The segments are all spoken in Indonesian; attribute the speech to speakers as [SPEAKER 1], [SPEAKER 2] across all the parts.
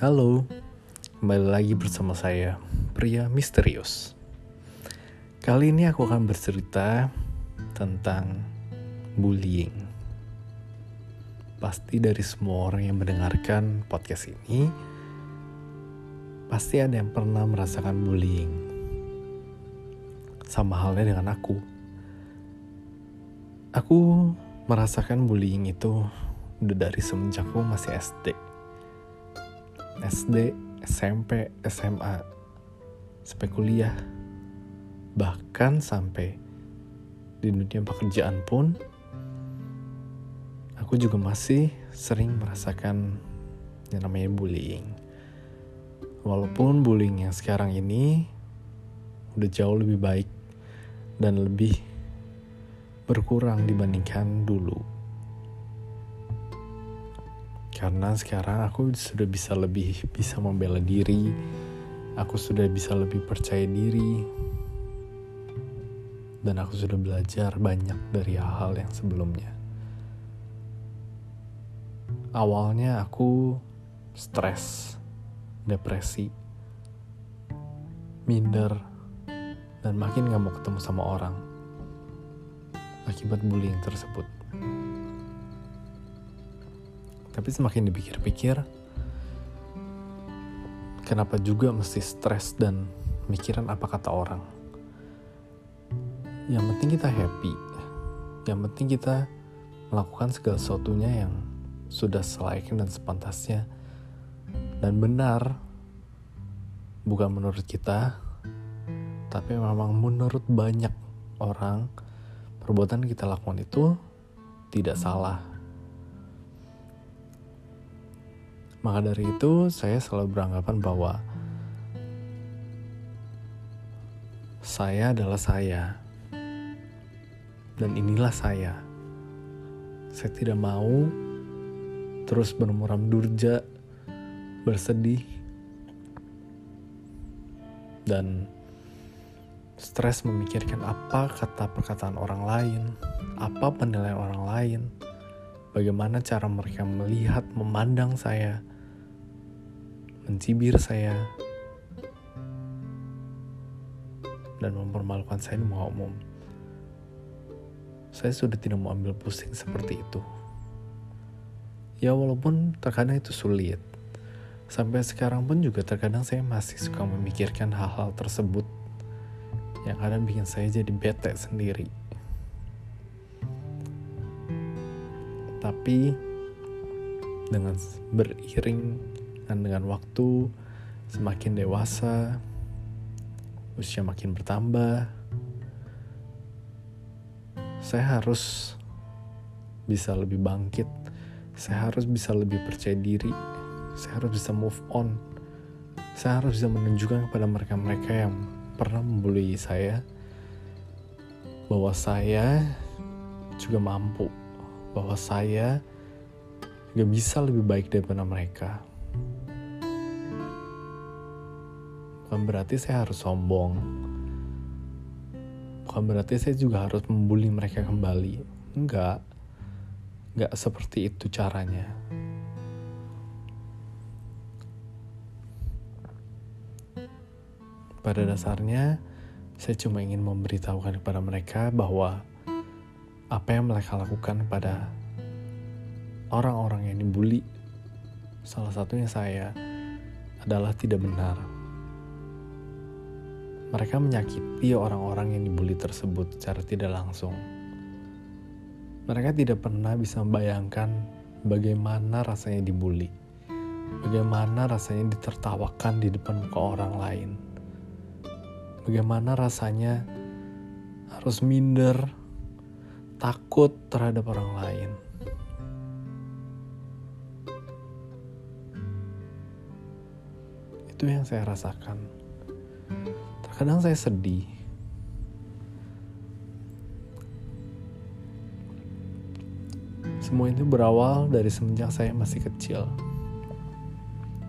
[SPEAKER 1] Halo, kembali lagi bersama saya, pria misterius. Kali ini aku akan bercerita tentang bullying. Pasti dari semua orang yang mendengarkan podcast ini, pasti ada yang pernah merasakan bullying. Sama halnya dengan aku. Aku merasakan bullying itu udah dari semenjak aku masih SD. SD, SMP, SMA, sampai kuliah. Bahkan sampai di dunia pekerjaan pun aku juga masih sering merasakan yang namanya bullying. Walaupun bullying yang sekarang ini udah jauh lebih baik dan lebih berkurang dibandingkan dulu karena sekarang aku sudah bisa lebih bisa membela diri. Aku sudah bisa lebih percaya diri. Dan aku sudah belajar banyak dari hal-hal yang sebelumnya. Awalnya aku stres depresi minder dan makin gak mau ketemu sama orang akibat bullying tersebut tapi semakin dipikir-pikir, kenapa juga mesti stres dan mikiran apa kata orang? Yang penting kita happy, yang penting kita melakukan segala sesuatunya yang sudah selayaknya dan sepantasnya. Dan benar bukan menurut kita tapi memang menurut banyak orang perbuatan kita lakukan itu tidak salah Maka dari itu, saya selalu beranggapan bahwa saya adalah saya, dan inilah saya. Saya tidak mau terus bermuram durja, bersedih, dan stres memikirkan apa kata perkataan orang lain, apa penilaian orang lain, bagaimana cara mereka melihat, memandang saya, mencibir saya, dan mempermalukan saya di muka umum. Saya sudah tidak mau ambil pusing seperti itu. Ya walaupun terkadang itu sulit. Sampai sekarang pun juga terkadang saya masih suka memikirkan hal-hal tersebut yang kadang bikin saya jadi bete sendiri. Tapi dengan beriring dan dengan waktu semakin dewasa, usia makin bertambah, saya harus bisa lebih bangkit, saya harus bisa lebih percaya diri, saya harus bisa move on, saya harus bisa menunjukkan kepada mereka-mereka yang pernah membuli saya bahwa saya juga mampu, bahwa saya gak bisa lebih baik daripada mereka. bukan berarti saya harus sombong. Bukan berarti saya juga harus membuli mereka kembali. Enggak enggak seperti itu caranya. Pada dasarnya saya cuma ingin memberitahukan kepada mereka bahwa apa yang mereka lakukan pada orang-orang yang dibully. Salah satunya saya adalah tidak benar. Mereka menyakiti orang-orang yang dibully tersebut secara tidak langsung. Mereka tidak pernah bisa membayangkan bagaimana rasanya dibully, bagaimana rasanya ditertawakan di depan muka orang lain, bagaimana rasanya harus minder, takut terhadap orang lain. Itu yang saya rasakan. Kadang saya sedih. Semua itu berawal dari semenjak saya masih kecil.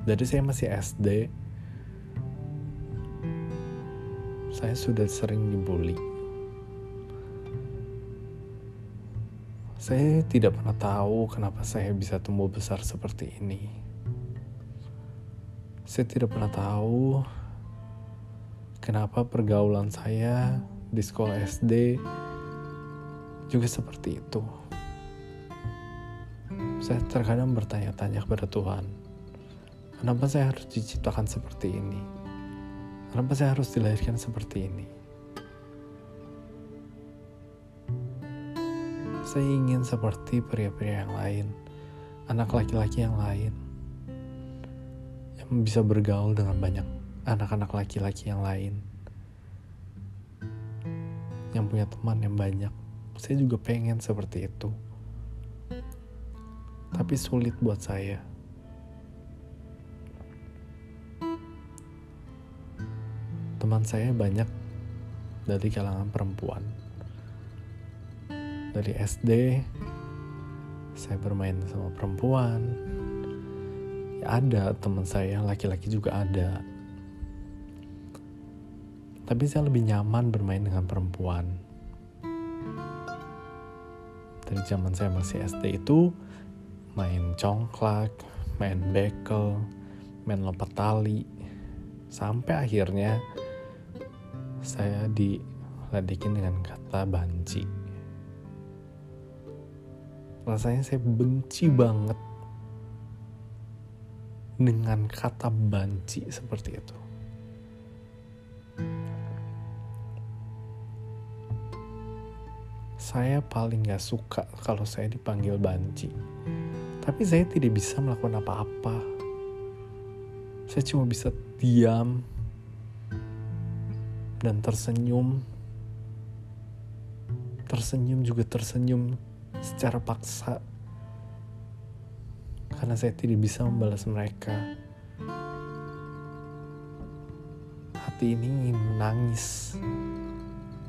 [SPEAKER 1] Dari saya masih SD, saya sudah sering dibully. Saya tidak pernah tahu kenapa saya bisa tumbuh besar seperti ini. Saya tidak pernah tahu kenapa pergaulan saya di sekolah SD juga seperti itu. Saya terkadang bertanya-tanya kepada Tuhan, kenapa saya harus diciptakan seperti ini? Kenapa saya harus dilahirkan seperti ini? Saya ingin seperti pria-pria yang lain, anak laki-laki yang lain, yang bisa bergaul dengan banyak anak-anak laki-laki yang lain yang punya teman yang banyak. Saya juga pengen seperti itu. Tapi sulit buat saya. Teman saya banyak dari kalangan perempuan dari SD saya bermain sama perempuan ya ada teman saya laki-laki juga ada tapi saya lebih nyaman bermain dengan perempuan. Dari zaman saya masih SD itu main congklak, main bekel, main lompat tali, sampai akhirnya saya diledekin dengan kata banci. Rasanya saya benci banget dengan kata banci seperti itu. Saya paling gak suka kalau saya dipanggil banci. Tapi saya tidak bisa melakukan apa-apa. Saya cuma bisa diam dan tersenyum. Tersenyum juga tersenyum secara paksa. Karena saya tidak bisa membalas mereka. Hati ini ingin menangis,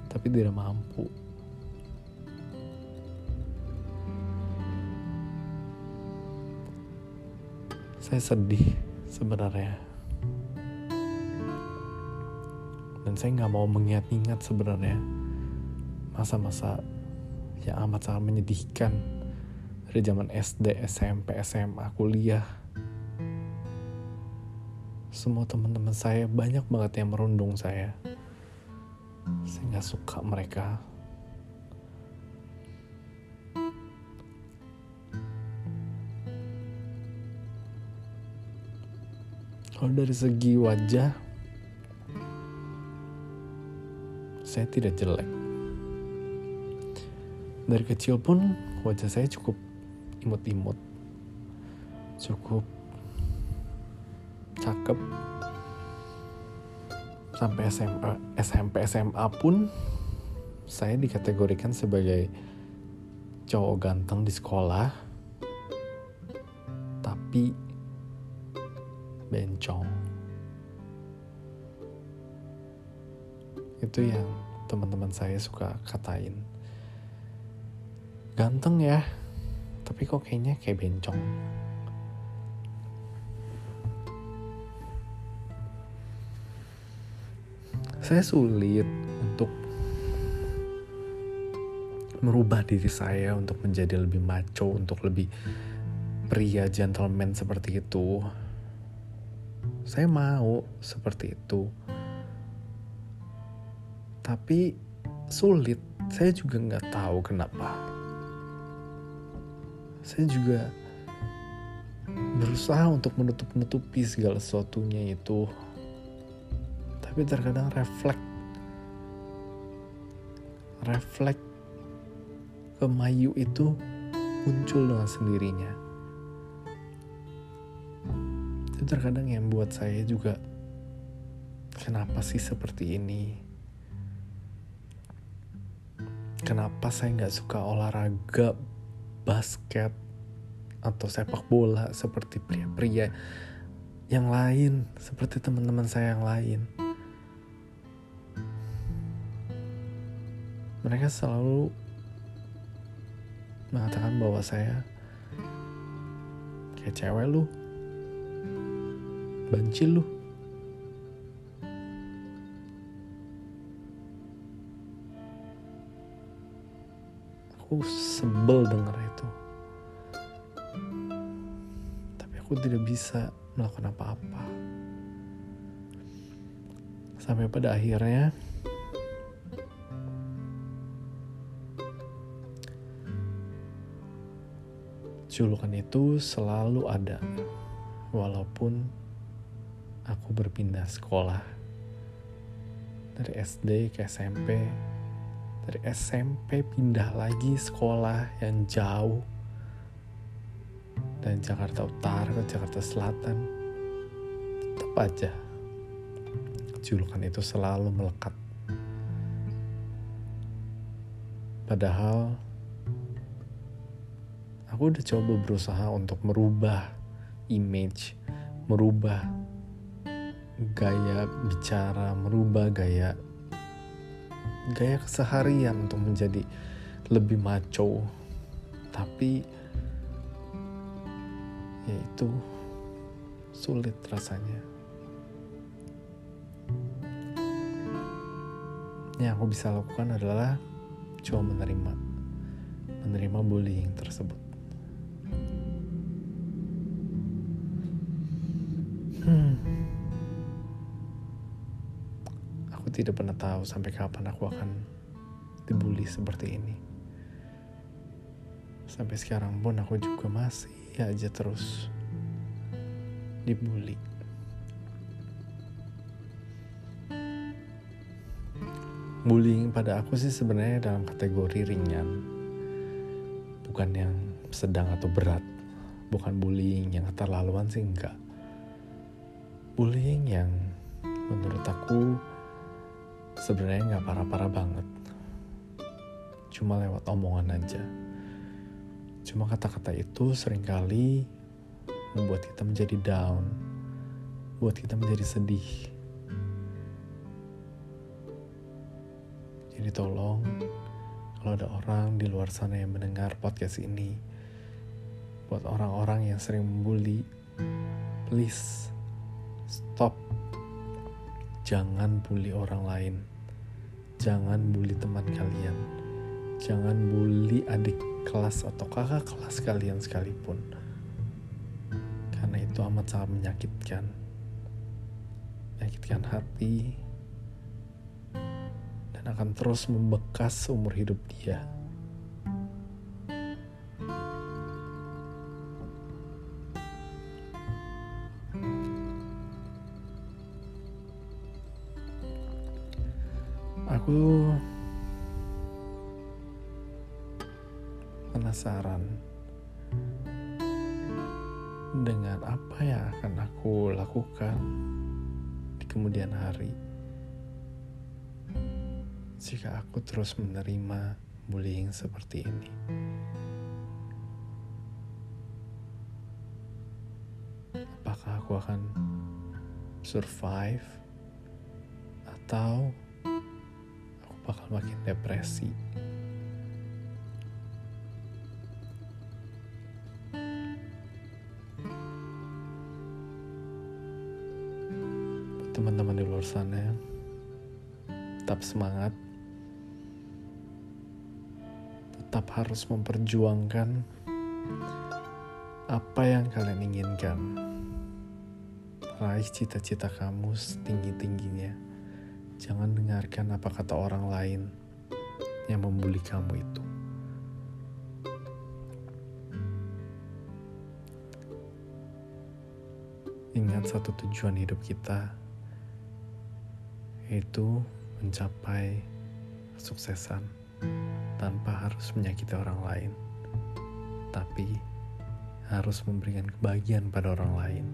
[SPEAKER 1] tapi tidak mampu. saya sedih sebenarnya dan saya nggak mau mengingat-ingat sebenarnya masa-masa yang amat sangat menyedihkan dari zaman SD, SMP, SMA, kuliah. Semua teman-teman saya banyak banget yang merundung saya. Saya nggak suka mereka. Kalau dari segi wajah, saya tidak jelek. Dari kecil pun wajah saya cukup imut-imut, cukup cakep. Sampai SMA, SMP, SMA pun saya dikategorikan sebagai cowok ganteng di sekolah, tapi bencong. Itu yang teman-teman saya suka katain ganteng ya. Tapi kok kayaknya kayak bencong. Saya sulit untuk merubah diri saya untuk menjadi lebih maco, untuk lebih pria gentleman seperti itu. Saya mau seperti itu. Tapi sulit. Saya juga nggak tahu kenapa saya juga berusaha untuk menutup-nutupi segala sesuatunya itu. Tapi terkadang refleks refleks kemayu itu muncul dengan sendirinya. Itu terkadang yang buat saya juga kenapa sih seperti ini? Kenapa saya nggak suka olahraga basket atau sepak bola seperti pria-pria yang lain seperti teman-teman saya yang lain. Mereka selalu mengatakan bahwa saya kayak cewek lu banci lu aku sebel dengar itu. Tapi aku tidak bisa melakukan apa-apa. Sampai pada akhirnya julukan itu selalu ada. Walaupun aku berpindah sekolah dari SD ke SMP dari SMP pindah lagi sekolah yang jauh dan Jakarta Utara ke Jakarta Selatan. Tetap aja julukan itu selalu melekat. Padahal aku udah coba berusaha untuk merubah image, merubah gaya bicara, merubah gaya gaya keseharian untuk menjadi lebih maco. Tapi ya itu sulit rasanya. Yang aku bisa lakukan adalah coba menerima menerima bullying tersebut. Hmm. Tidak pernah tahu sampai kapan aku akan dibully seperti ini. Sampai sekarang pun aku juga masih aja terus dibully. Bullying pada aku sih sebenarnya dalam kategori ringan. Bukan yang sedang atau berat. Bukan bullying yang keterlaluan sih enggak bullying yang menurut aku sebenarnya nggak parah-parah banget. Cuma lewat omongan aja. Cuma kata-kata itu sering kali membuat kita menjadi down. Buat kita menjadi sedih. Jadi tolong kalau ada orang di luar sana yang mendengar podcast ini buat orang-orang yang sering membuli please stop. Jangan bully orang lain jangan bully teman kalian. Jangan bully adik kelas atau kakak kelas kalian sekalipun. Karena itu amat sangat menyakitkan. Menyakitkan hati. Dan akan terus membekas seumur hidup dia. Aku penasaran dengan apa yang akan aku lakukan di kemudian hari jika aku terus menerima bullying seperti ini. Apakah aku akan survive atau bakal makin depresi. teman-teman di luar sana, tetap semangat, tetap harus memperjuangkan apa yang kalian inginkan. Raih cita-cita kamu setinggi-tingginya. Jangan dengarkan apa kata orang lain yang membuli kamu itu. Ingat satu tujuan hidup kita, yaitu mencapai kesuksesan tanpa harus menyakiti orang lain, tapi harus memberikan kebahagiaan pada orang lain,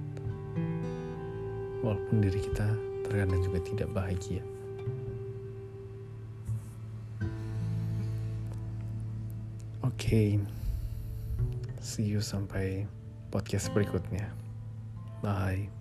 [SPEAKER 1] walaupun diri kita terkadang juga tidak bahagia. Okay. see you sampai podcast berikutnya. Bye.